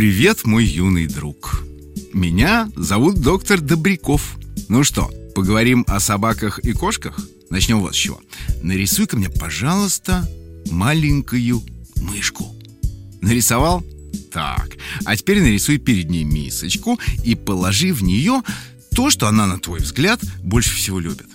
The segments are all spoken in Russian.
Привет, мой юный друг. Меня зовут доктор Добряков. Ну что, поговорим о собаках и кошках? Начнем вот с чего. Нарисуй-ка мне, пожалуйста, маленькую мышку. Нарисовал? Так. А теперь нарисуй перед ней мисочку и положи в нее то, что она, на твой взгляд, больше всего любит.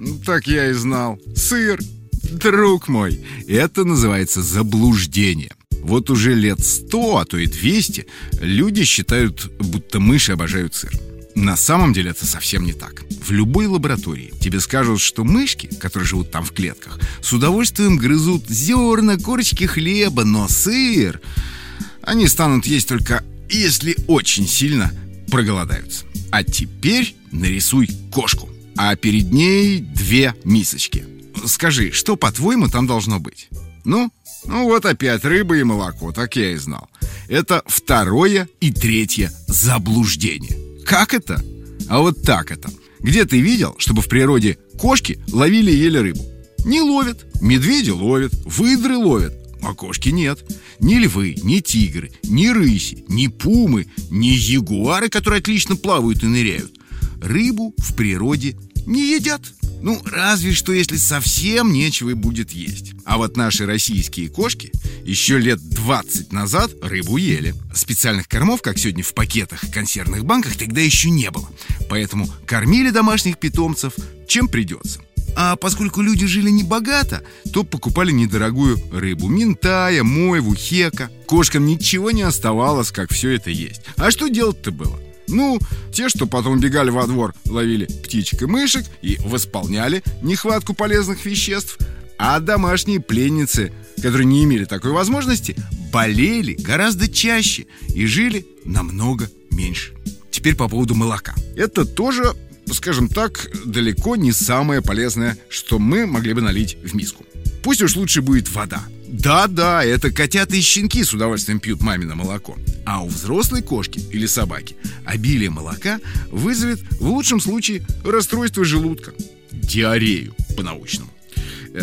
Ну, Так я и знал. Сыр. Друг мой, это называется заблуждение. Вот уже лет сто, а то и 200 люди считают, будто мыши обожают сыр. На самом деле это совсем не так. В любой лаборатории тебе скажут, что мышки, которые живут там в клетках, с удовольствием грызут зерна, корочки хлеба, но сыр они станут есть только если очень сильно проголодаются. А теперь нарисуй кошку, а перед ней две мисочки. Скажи, что, по-твоему, там должно быть? Ну, ну вот опять рыба и молоко, так я и знал. Это второе и третье заблуждение. Как это? А вот так это. Где ты видел, чтобы в природе кошки ловили и ели рыбу? Не ловят. Медведи ловят, выдры ловят, а кошки нет. Ни львы, ни тигры, ни рыси, ни пумы, ни ягуары, которые отлично плавают и ныряют. Рыбу в природе не едят. Ну, разве что если совсем нечего будет есть. А вот наши российские кошки еще лет 20 назад рыбу ели. Специальных кормов, как сегодня в пакетах и консервных банках, тогда еще не было. Поэтому кормили домашних питомцев чем придется. А поскольку люди жили не богато, то покупали недорогую рыбу. Ментая, мойву, хека. Кошкам ничего не оставалось, как все это есть. А что делать-то было? Ну, те, что потом бегали во двор, ловили птичек и мышек и восполняли нехватку полезных веществ, а домашние пленницы, которые не имели такой возможности, болели гораздо чаще и жили намного меньше. Теперь по поводу молока. Это тоже, скажем так, далеко не самое полезное, что мы могли бы налить в миску. Пусть уж лучше будет вода. Да-да, это котята и щенки с удовольствием пьют мамино молоко. А у взрослой кошки или собаки обилие молока вызовет в лучшем случае расстройство желудка. Диарею по-научному.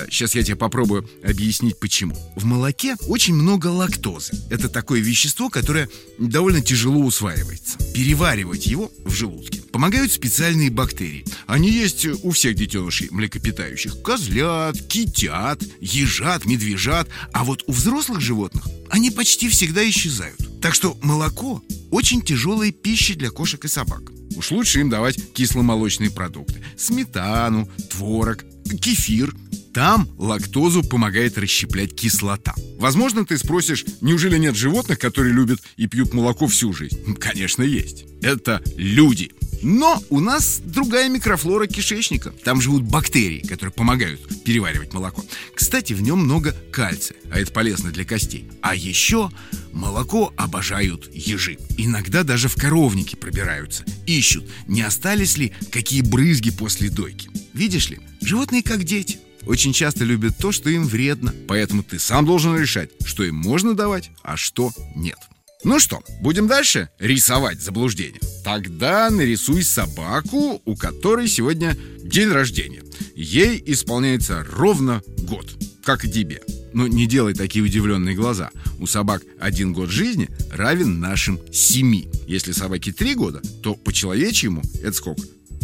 Сейчас я тебе попробую объяснить почему. В молоке очень много лактозы. Это такое вещество, которое довольно тяжело усваивается. Переваривать его в желудке помогают специальные бактерии. Они есть у всех детенышей млекопитающих. Козлят, китят, ежат, медвежат. А вот у взрослых животных они почти всегда исчезают. Так что молоко очень тяжелая пища для кошек и собак. Уж лучше им давать кисломолочные продукты. Сметану, творог, кефир. Там лактозу помогает расщеплять кислота. Возможно, ты спросишь, неужели нет животных, которые любят и пьют молоко всю жизнь? Конечно, есть. Это люди. Но у нас другая микрофлора кишечника. Там живут бактерии, которые помогают переваривать молоко. Кстати, в нем много кальция, а это полезно для костей. А еще молоко обожают ежи. Иногда даже в коровники пробираются. Ищут, не остались ли какие брызги после дойки. Видишь ли, животные как дети очень часто любят то, что им вредно. Поэтому ты сам должен решать, что им можно давать, а что нет. Ну что, будем дальше рисовать заблуждение? Тогда нарисуй собаку, у которой сегодня день рождения. Ей исполняется ровно год, как и тебе. Но не делай такие удивленные глаза. У собак один год жизни равен нашим семи. Если собаке три года, то по человечьему это сколько?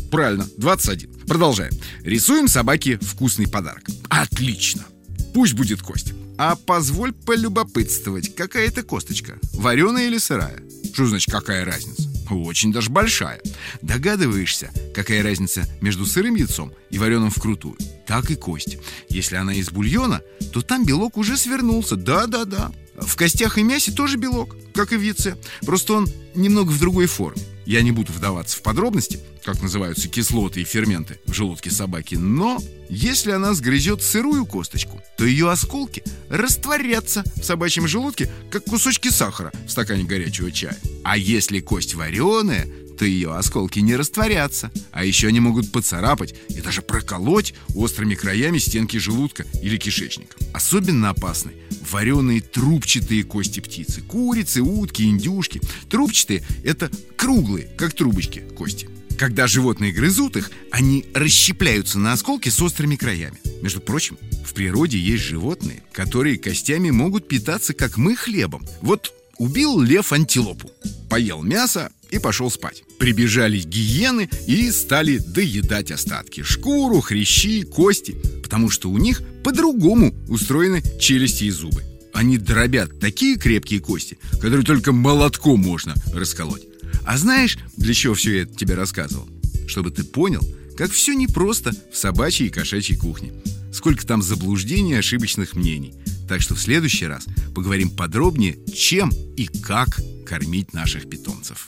Правильно, 21. Продолжаем. Рисуем собаке вкусный подарок. Отлично. Пусть будет кость. А позволь полюбопытствовать, какая это косточка? Вареная или сырая? Что значит, какая разница? Очень даже большая. Догадываешься, какая разница между сырым яйцом и вареным вкрутую? Так и кость. Если она из бульона, то там белок уже свернулся. Да-да-да. В костях и мясе тоже белок, как и в яйце. Просто он немного в другой форме. Я не буду вдаваться в подробности. Как называются кислоты и ферменты в желудке собаки, но если она сгрызет сырую косточку, то ее осколки растворятся в собачьем желудке, как кусочки сахара в стакане горячего чая. А если кость вареная, то ее осколки не растворятся, а еще они могут поцарапать и даже проколоть острыми краями стенки желудка или кишечника. Особенно опасны вареные трубчатые кости птицы, курицы, утки, индюшки. Трубчатые – это круглые, как трубочки, кости. Когда животные грызут их, они расщепляются на осколки с острыми краями. Между прочим, в природе есть животные, которые костями могут питаться, как мы, хлебом. Вот убил лев антилопу, поел мясо и пошел спать. Прибежали гиены и стали доедать остатки. Шкуру, хрящи, кости. Потому что у них по-другому устроены челюсти и зубы. Они дробят такие крепкие кости, которые только молотком можно расколоть. А знаешь, для чего все это тебе рассказывал? Чтобы ты понял, как все непросто в собачьей и кошачьей кухне. Сколько там заблуждений и ошибочных мнений. Так что в следующий раз поговорим подробнее, чем и как кормить наших питомцев.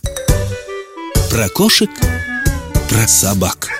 Про кошек, про собак.